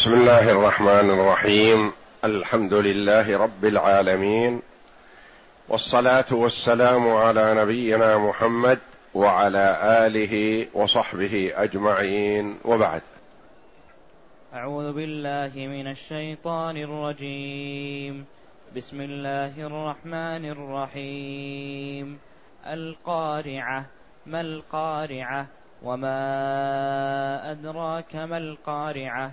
بسم الله الرحمن الرحيم. الحمد لله رب العالمين. والصلاة والسلام على نبينا محمد وعلى آله وصحبه أجمعين. وبعد. أعوذ بالله من الشيطان الرجيم. بسم الله الرحمن الرحيم. القارعة. ما القارعة؟ وما أدراك ما القارعة؟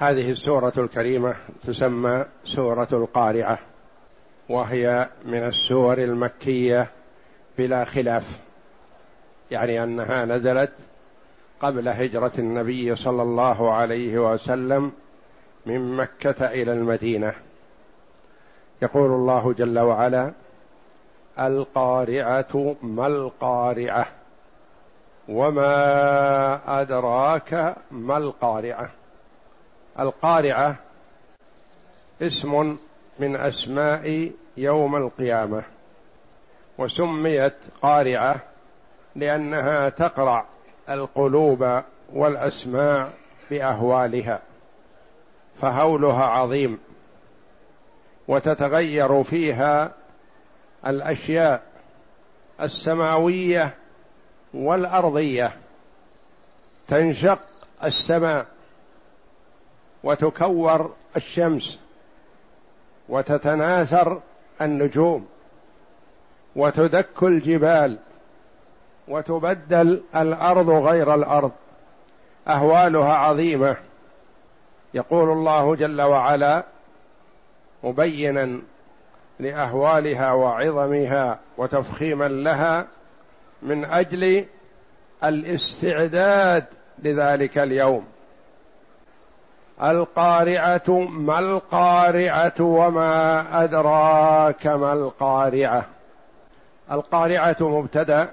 هذه السورة الكريمة تسمى سورة القارعة وهي من السور المكية بلا خلاف يعني أنها نزلت قبل هجرة النبي صلى الله عليه وسلم من مكة إلى المدينة. يقول الله جل وعلا القارعة ما القارعة وما أدراك ما القارعة. القارعة اسم من أسماء يوم القيامة وسميت قارعة لأنها تقرع القلوب والاسماع بأهوالها فهولها عظيم وتتغير فيها الأشياء السماوية والأرضية تنشق السماء. وتكور الشمس وتتناثر النجوم وتدك الجبال وتبدل الأرض غير الأرض. أهوالها عظيمة. يقول الله جل وعلا مبينا لأهوالها وعظمها وتفخيما لها من أجل الاستعداد لذلك اليوم. القارعة ما القارعة وما أدراك ما القارعة؟ القارعة مبتدأ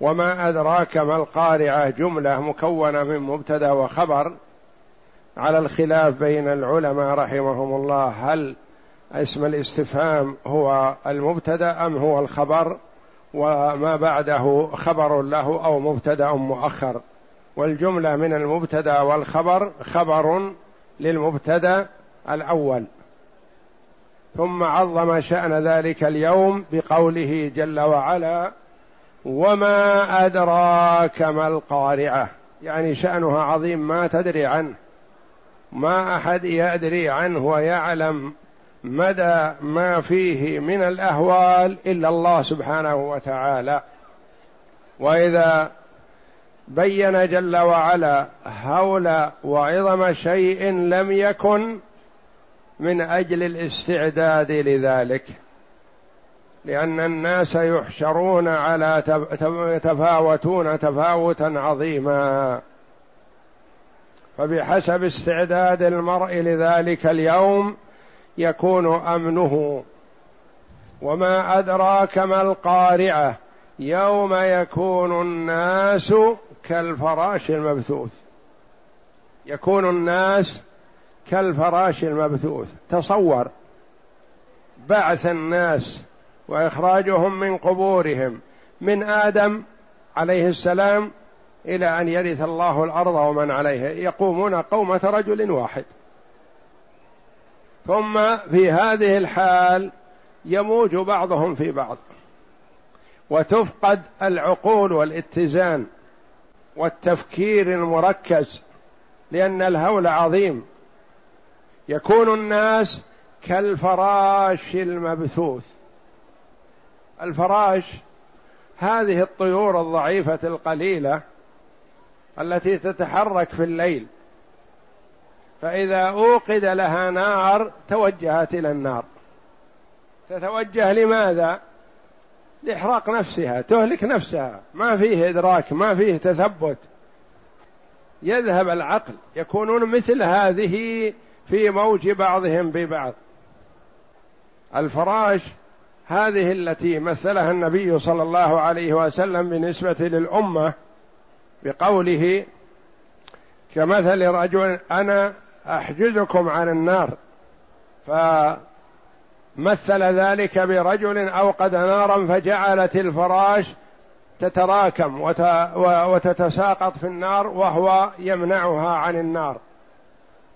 وما أدراك ما القارعة جملة مكونة من مبتدأ وخبر على الخلاف بين العلماء رحمهم الله. هل اسم الاستفهام هو المبتدأ أم هو الخبر؟ وما بعده خبر له أو مبتدأ مؤخر؟ والجملة من المبتدأ والخبر خبر للمبتدأ الأول. ثم عظم شأن ذلك اليوم بقوله جل وعلا وما أدراك ما القارعة. يعني شأنها عظيم ما تدري عنه. ما أحد يدري عنه ويعلم مدى ما فيه من الأهوال إلا الله سبحانه وتعالى. وإذا بين جل وعلا هول وعظم شيء لم يكن من أجل الاستعداد لذلك. لأن الناس يحشرون على يتفاوتون تفاوتا عظيما. فبحسب استعداد المرء لذلك اليوم يكون أمنه. وما أدراك ما القارعة. يوم يكون الناس كالفراش المبثوث. يكون الناس كالفراش المبثوث. تصور بعث الناس وإخراجهم من قبورهم من آدم عليه السلام إلى أن يرث الله الأرض ومن عليها. يقومون قومه رجل واحد. ثم في هذه الحال يموج بعضهم في بعض. وتفقد العقول والاتزان. والتفكير المركز لأن الهول عظيم. يكون الناس كالفراش المبثوث. الفراش هذه الطيور الضعيفة القليلة التي تتحرك في الليل. فإذا أوقد لها نار توجهت إلى النار. تتوجه لماذا؟ لإحراق نفسها تهلك نفسها. ما فيه إدراك ما فيه تثبت. يذهب العقل. يكونون مثل هذه في موج بعضهم ببعض. الفراش هذه التي مثلها النبي صلى الله عليه وسلم بالنسبة للأمة بقوله كمثل رجل أنا أحجزكم عن النار فمثل ذلك برجل أوقد نارا فجعلت الفراش تتراكم وتتساقط في النار وهو يمنعها عن النار.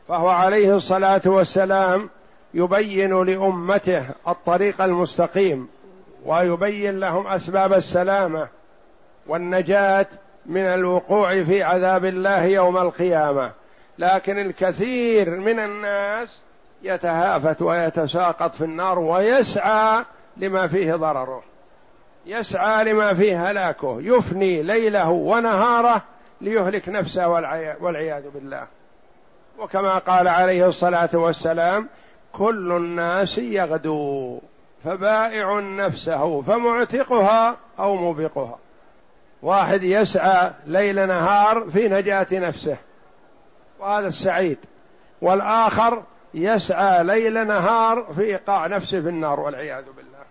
فهو عليه الصلاة والسلام يبين لأمته الطريق المستقيم ويبين لهم أسباب السلامة والنجاة من الوقوع في عذاب الله يوم القيامة. لكن الكثير من الناس يتهافت ويتساقط في النار ويسعى لما فيه ضرره. يسعى لما فيه هلاكه. يفني ليله ونهاره ليهلك نفسه والعياذ بالله. وكما قال عليه الصلاة والسلام كل الناس يغدو فبائع نفسه فمعتقها أو موبقها واحد يسعى ليل نهار في نجاة نفسه وهذا السعيد. والآخر يسعى ليل نهار في إيقاع نفسه في النار والعياذ بالله.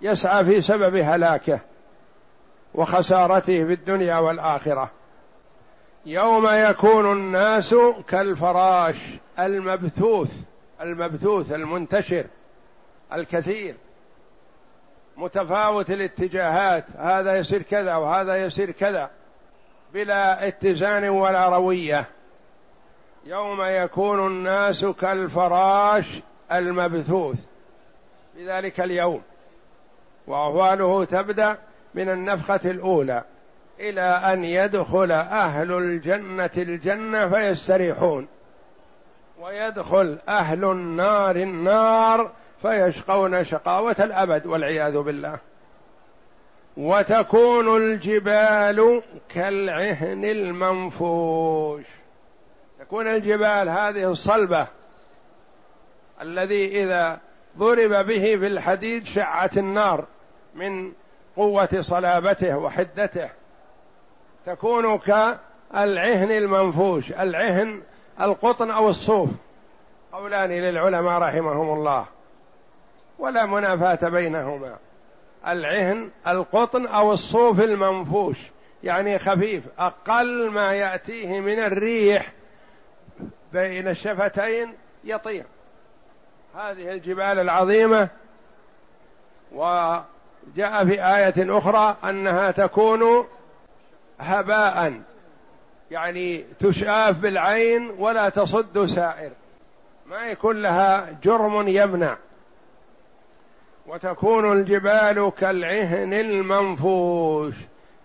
يسعى في سبب هلاكه وخسارته في الدنيا والآخرة. يوم يكون الناس كالفراش المبثوث المبثوث المنتشر الكثير متفاوت الاتجاهات هذا يصير كذا وهذا يصير كذا بلا اتزان ولا روية. يوم يكون الناس كالفراش المبثوث. بذلك اليوم. واهواله تبدأ من النفخة الأولى إلى أن يدخل أهل الجنة الجنة فيستريحون. ويدخل أهل النار النار فيشقون شقاوة الأبد والعياذ بالله. وتكون الجبال كالعهن المنفوش. تكون الجبال هذه الصلبة الذي إذا ضرب به في الحديد شعت النار من قوة صلابته وحدته. تكون كالعهن المنفوش العهن القطن أو الصوف. قولان للعلماء رحمهم الله. ولا منافاة بينهما. العهن القطن أو الصوف المنفوش. يعني خفيف أقل ما يأتيه من الريح بين الشفتين يطير. هذه الجبال العظيمة وجاء في آية أخرى أنها تكون هباء يعني تشاف بالعين ولا تصد سائر. ما يكون لها جرم يمنع. وتكون الجبال كالعهن المنفوش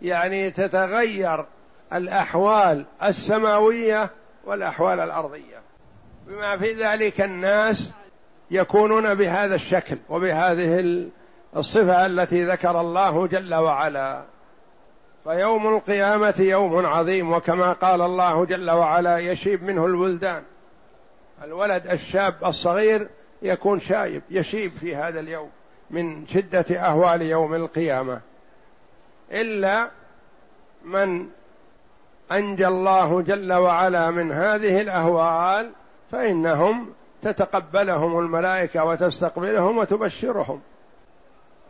يعني تتغير الأحوال السماوية والأحوال الأرضية. بما في ذلك الناس يكونون بهذا الشكل وبهذه الصفة التي ذكر الله جل وعلا. فيوم القيامة يوم عظيم وكما قال الله جل وعلا يشيب منه الولدان. الولد الشاب الصغير يكون شايب يشيب في هذا اليوم من شدة أهوال يوم القيامة. إلا من أنجى الله جل وعلا من هذه الأهوال فإنهم تتقبلهم الملائكة وتستقبلهم وتبشرهم.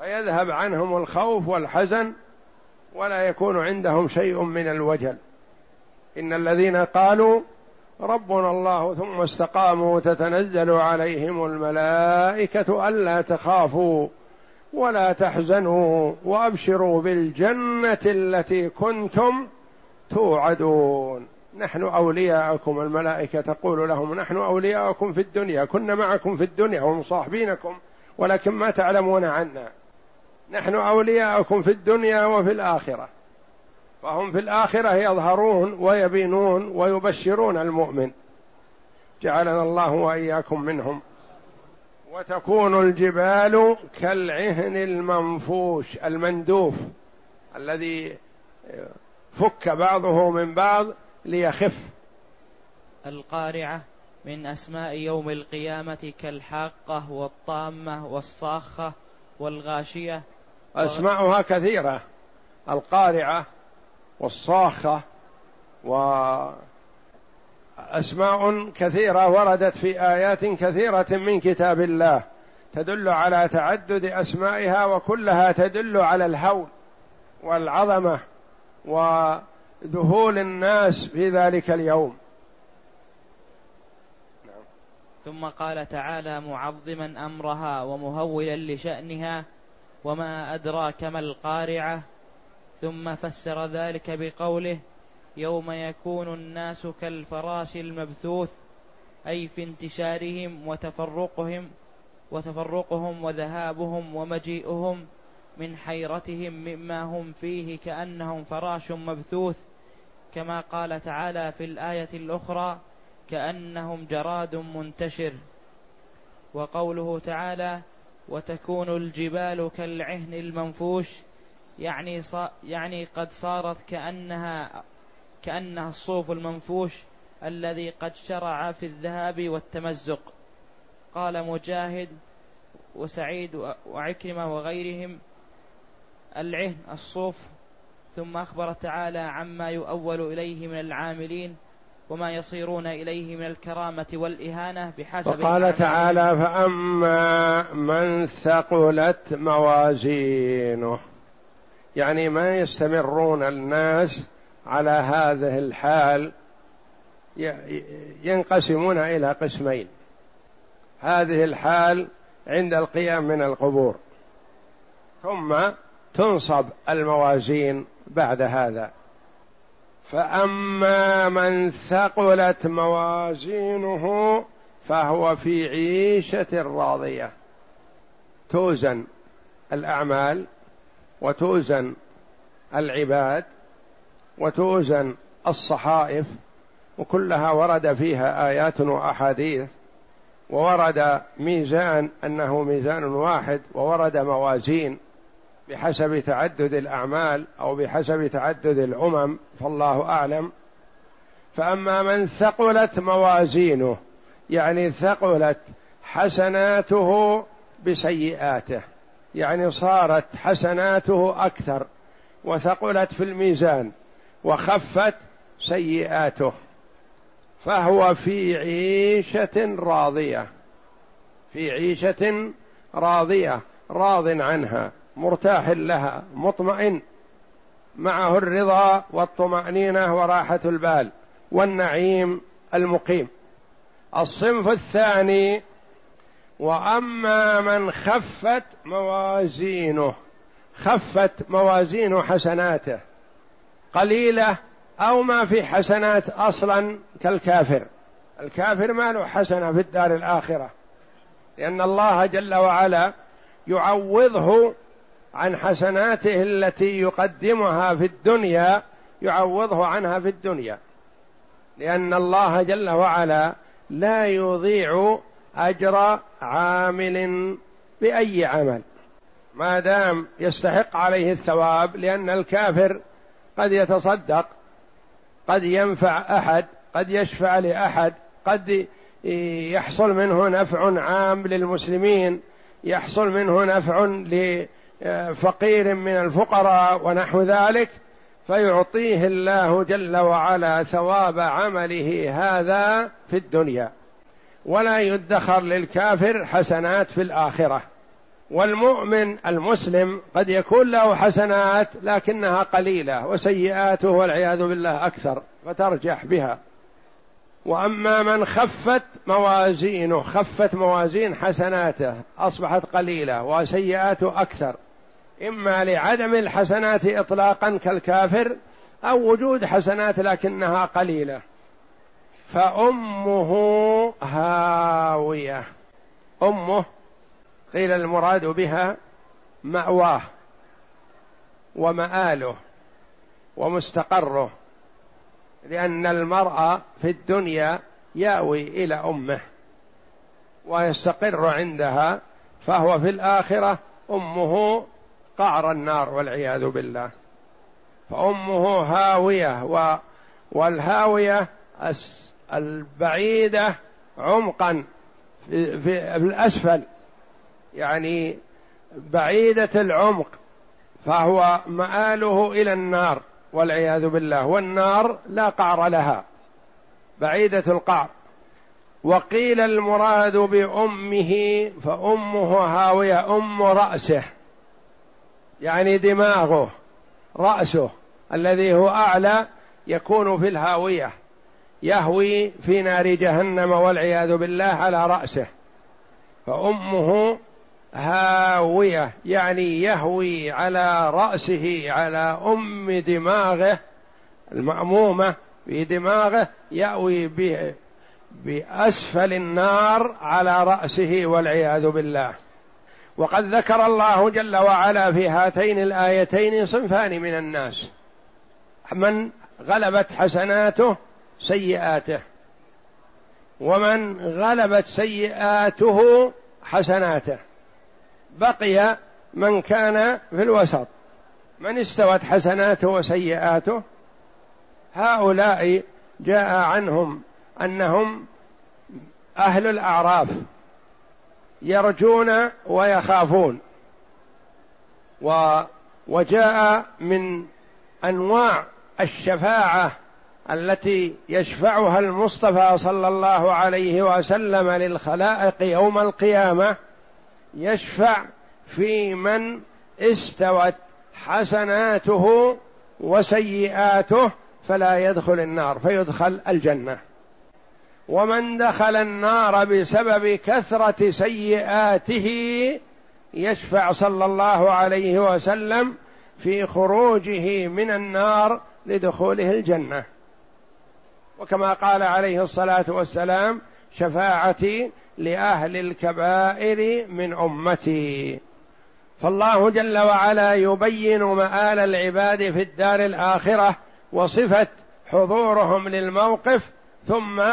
فيذهب عنهم الخوف والحزن ولا يكون عندهم شيء من الوجل. إن الذين قالوا ربنا الله ثم استقاموا تتنزل عليهم الملائكة ألا تخافوا ولا تحزنوا وأبشروا بالجنة التي كنتم توعدون. نحن أولياءكم. الملائكة تقول لهم نحن أولياءكم في الدنيا. كنا معكم في الدنيا ومصاحبينكم ولكن ما تعلمون عنا. نحن أولياءكم في الدنيا وفي الآخرة. فهم في الآخرة يظهرون ويبينون ويبشرون المؤمن. جعلنا الله وإياكم منهم. وتكون الجبال كالعهن المنفوش المندوف الذي فك بعضه من بعض ليخف. القارعة من أسماء يوم القيامة كالحاقة والطامة والصاخة والغاشية. أسماؤها كثيرة. القارعة والصاخة أسماء كثيرة وردت في آيات كثيرة من كتاب الله. تدل على تعدد أسمائها وكلها تدل على الهول والعظمة. وذهول الناس في ذلك اليوم. ثم قال تعالى معظما أمرها ومهولا لشأنها وما أدراك ما القارعة. ثم فسر ذلك بقوله يوم يكون الناس كالفراش المبثوث أي في انتشارهم وتفرقهم وتفرقهم وذهابهم ومجيئهم من حيرتهم مما هم فيه كأنهم فراش مبثوث كما قال تعالى في الآية الأخرى كأنهم جراد منتشر. وقوله تعالى وتكون الجبال كالعهن المنفوش يعني يعني قد صارت كأنها كأنها الصوف المنفوش الذي قد شرع في الذهاب والتمزق. قال مجاهد وسعيد وعكرمة وغيرهم العهن الصوف ثم أخبر تعالى عما يؤول إليه من العاملين وما يصيرون إليه من الكرامة والإهانة بحسب وقال تعالى فأما من ثقلت موازينه. يعني ما يستمرون الناس على هذه الحال ينقسمون إلى قسمين. هذه الحال عند القيام من القبور. ثم تنصب الموازين بعد هذا. فأما من ثقلت موازينه فهو في عيشة راضية. توزن الأعمال وتوزن العباد وتوزن الصحائف وكلها ورد فيها آيات وأحاديث وورد ميزان أنه ميزان واحد وورد موازين. بحسب تعدد الأعمال أو بحسب تعدد الأمم فالله أعلم. فأما من ثقلت موازينه يعني ثقلت حسناته بسيئاته يعني صارت حسناته أكثر وثقلت في الميزان وخفت سيئاته. فهو في عيشة راضية في عيشة راضية راض عنها. مرتاح لها مطمئن معه الرضا والطمأنينة وراحة البال والنعيم المقيم. الصنف الثاني وأما من خفت موازينه خفت موازين حسناته قليلة أو ما في حسنات أصلا كالكافر. الكافر ما له حسنة في الدار الآخرة لأن الله جل وعلا يعوضه عن حسناته التي يقدمها في الدنيا يعوضه عنها في الدنيا. لأن الله جل وعلا لا يضيع أجر عامل بأي عمل. ما دام يستحق عليه الثواب لأن الكافر قد يتصدق قد ينفع أحد قد يشفع لأحد قد يحصل منه نفع عام للمسلمين يحصل منه نفع لفقير من الفقراء ونحو ذلك فيعطيه الله جل وعلا ثواب عمله هذا في الدنيا. ولا يدخر للكافر حسنات في الآخرة. والمؤمن المسلم قد يكون له حسنات لكنها قليلة وسيئاته والعياذ بالله أكثر فترجح بها. وأما من خفت موازينه خفت موازين حسناته أصبحت قليلة وسيئاته أكثر. إما لعدم الحسنات اطلاقا كالكافر أو وجود حسنات لكنها قليلة. فأمه هاوية. أمه قيل المراد بها مأواه ومآله ومستقره لأن المرأة في الدنيا ياوي إلى أمه ويستقر عندها فهو في الآخرة أمه قعر النار والعياذ بالله. فأمه هاوية و والهاوية البعيدة عمقا في, في الأسفل. يعني بعيدة العمق فهو مآله إلى النار والعياذ بالله. والنار لا قعر لها بعيدة القعر. وقيل المراد بأمه فأمه هاوية أم رأسه. يعني دماغه رأسه الذي هو أعلى يكون في الهاوية يهوي في نار جهنم والعياذ بالله على رأسه. فأمه هاوية يعني يهوي على رأسه على أم دماغه المأمومة في دماغه يأوي به بأسفل النار على رأسه والعياذ بالله. وقد ذكر الله جل وعلا في هاتين الآيتين صنفان من الناس. من غلبت حسناته سيئاته. ومن غلبت سيئاته حسناته. بقي من كان في الوسط. من استوت حسناته وسيئاته. هؤلاء جاء عنهم أنهم أهل الأعراف. يرجون ويخافون. و وجاء من أنواع الشفاعة التي يشفعها المصطفى صلى الله عليه وسلم للخلائق يوم القيامة يشفع في من استوت حسناته وسيئاته فلا يدخل النار فيدخل الجنة. ومن دخل النار بسبب كثرة سيئاته يشفع صلى الله عليه وسلم في خروجه من النار لدخوله الجنة. وكما قال عليه الصلاة والسلام شفاعتي لأهل الكبائر من أمتي. فالله جل وعلا يبين مآل العباد في الدار الآخرة وصفه حضورهم للموقف ثم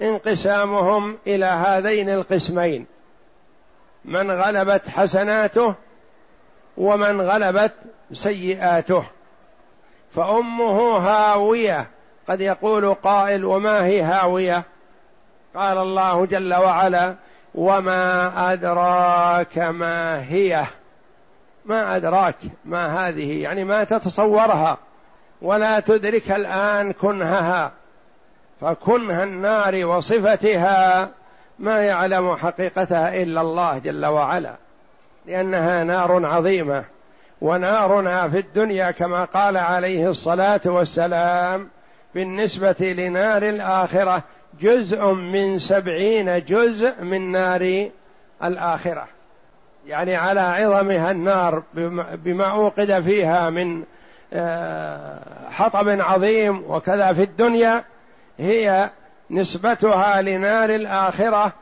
انقسامهم إلى هذين القسمين. من غلبت حسناته ومن غلبت سيئاته. فأمه هاوية قد يقول قائل وما هي هاوية؟ قال الله جل وعلا وما أدراك ما هي؟ ما أدراك ما هذه يعني ما تتصورها ولا تدرك الآن كنهها. فكنه النار وصفتها ما يعلم حقيقتها إلا الله جل وعلا. لأنها نار عظيمة ونارنا في الدنيا كما قال عليه الصلاة والسلام بالنسبة لنار الآخرة جزء من سبعين جزء من نار الآخرة. يعني على عظمها النار بما أوقد فيها من آه، حطب عظيم وكذا في الدنيا هي نسبتها لنار الآخرة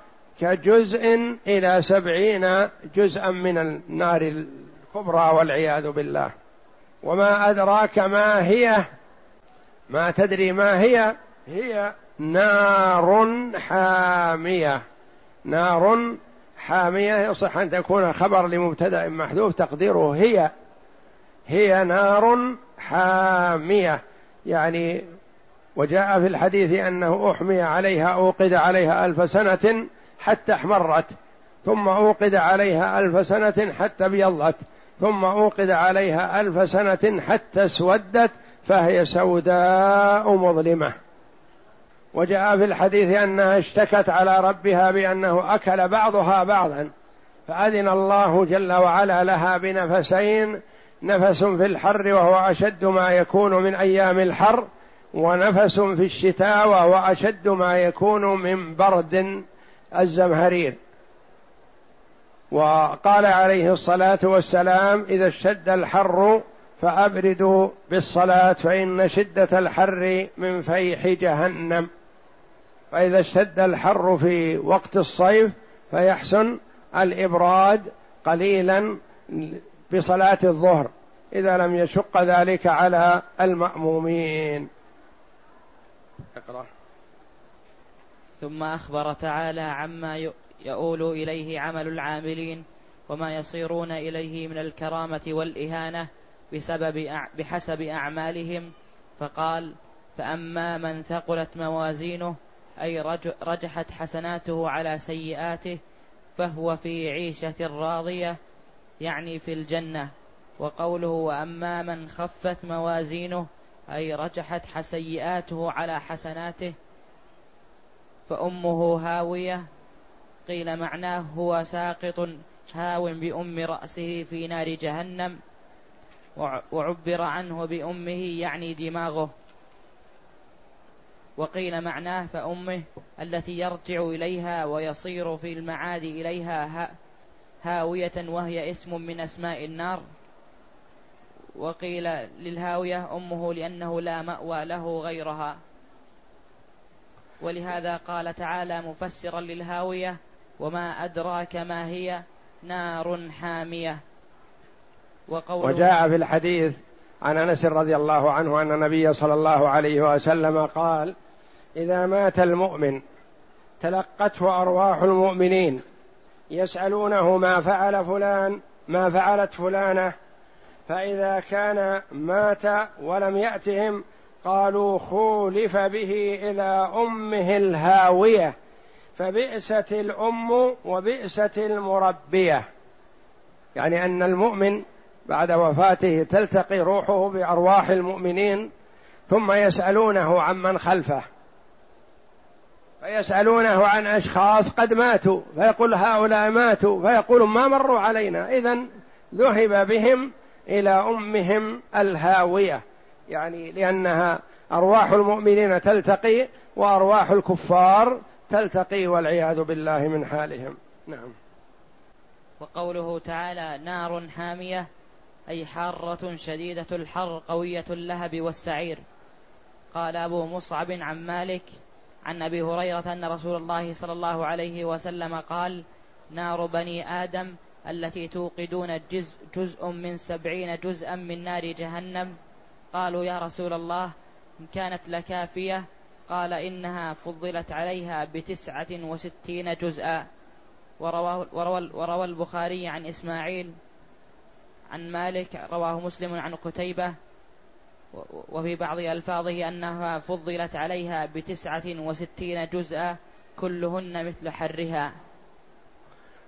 كجزء إلى سبعين جزءا من النار الكبرى والعياذ بالله. وما أدراك ما هي؟ ما تدري ما هي؟ هي نار حامية. نار حامية يصح أن تكون خبر لمبتدأ محذوف تقديره هي. هي نار حامية. يعني وجاء في الحديث أنه أحمي عليها أوقد عليها ألف سنة حتى احمرت ثم أوقد عليها ألف سنة حتى ابيضت ثم أوقد عليها ألف سنة حتى اسودت فهي سوداء مظلمة. وجاء في الحديث أنها اشتكت على ربها بأنه أكل بعضها بعضا فأذن الله جل وعلا لها بنفسين نفس في الحر وهو أشد ما يكون من أيام الحر ونفس في الشتاء وهو أشد ما يكون من برد الزمهرير. وقال عليه الصلاة والسلام إذا اشتد الحر فأبردوا بالصلاة فإن شدة الحر من فيح جهنم. فإذا اشتد الحر في وقت الصيف فيحسن الإبراد قليلا بصلاة الظهر. إذا لم يشق ذلك على المأمومين. اقرأ. ثم أخبر تعالى عما يؤول إليه عمل العاملين وما يصيرون إليه من الكرامة والإهانة بسبب بحسب أعمالهم. فقال فأما من ثقلت موازينه أي رجحت حسناته على سيئاته فهو في عيشة راضية يعني في الجنة. وقوله وأما من خفت موازينه أي رجحت سيئاته على حسناته فأمه هاوية قيل معناه هو ساقط هاو بأم رأسه في نار جهنم وعبر عنه بأمه يعني دماغه. وقيل معناه فأمه التي يرجع إليها ويصير في المعاد إليها هاوية وهي اسم من أسماء النار. وقيل للهاوية أمه لأنه لا مأوى له غيرها. ولهذا قال تعالى مفسرا للهاوية وما أدراك ما هي؟ نار حامية. وجاء في الحديث عن أنس رضي الله عنه أن النبي صلى الله عليه وسلم قال إذا مات المؤمن تلقته أرواح المؤمنين يسألونه ما فعل فلان ما فعلت فلانة فإذا كان مات ولم يأتهم قالوا خولف به إلى أمه الهاوية فبئست الأم وبئست المربية. يعني أن المؤمن بعد وفاته تلتقي روحه بأرواح المؤمنين ثم يسألونه عمن خلفه فيسألونه عن أشخاص قد ماتوا فيقول هؤلاء ماتوا فيقول ما مروا علينا؟ اذا ذهب بهم إلى أمهم الهاوية يعني لأنها أرواح المؤمنين تلتقي وأرواح الكفار تلتقي والعياذ بالله من حالهم. نعم. وقوله تعالى نار حامية أي حارة شديدة الحر قوية اللهب والسعير. قال أبو مصعب عن مالك عن أبي هريرة أن رسول الله صلى الله عليه وسلم قال نار بني آدم التي توقدون جزء, جزء من سبعين جزءا من نار جهنم. قالوا يا رسول الله إن كانت لكافية. قال إنها فضلت عليها بتسعة وستين جزءا. وروى, وروى, وروى البخاري عن إسماعيل عن مالك رواه مسلم عن قتيبة. وفي بعض ألفاظه أنها فضلت عليها بتسعة وستين جزءا كلهن مثل حرها.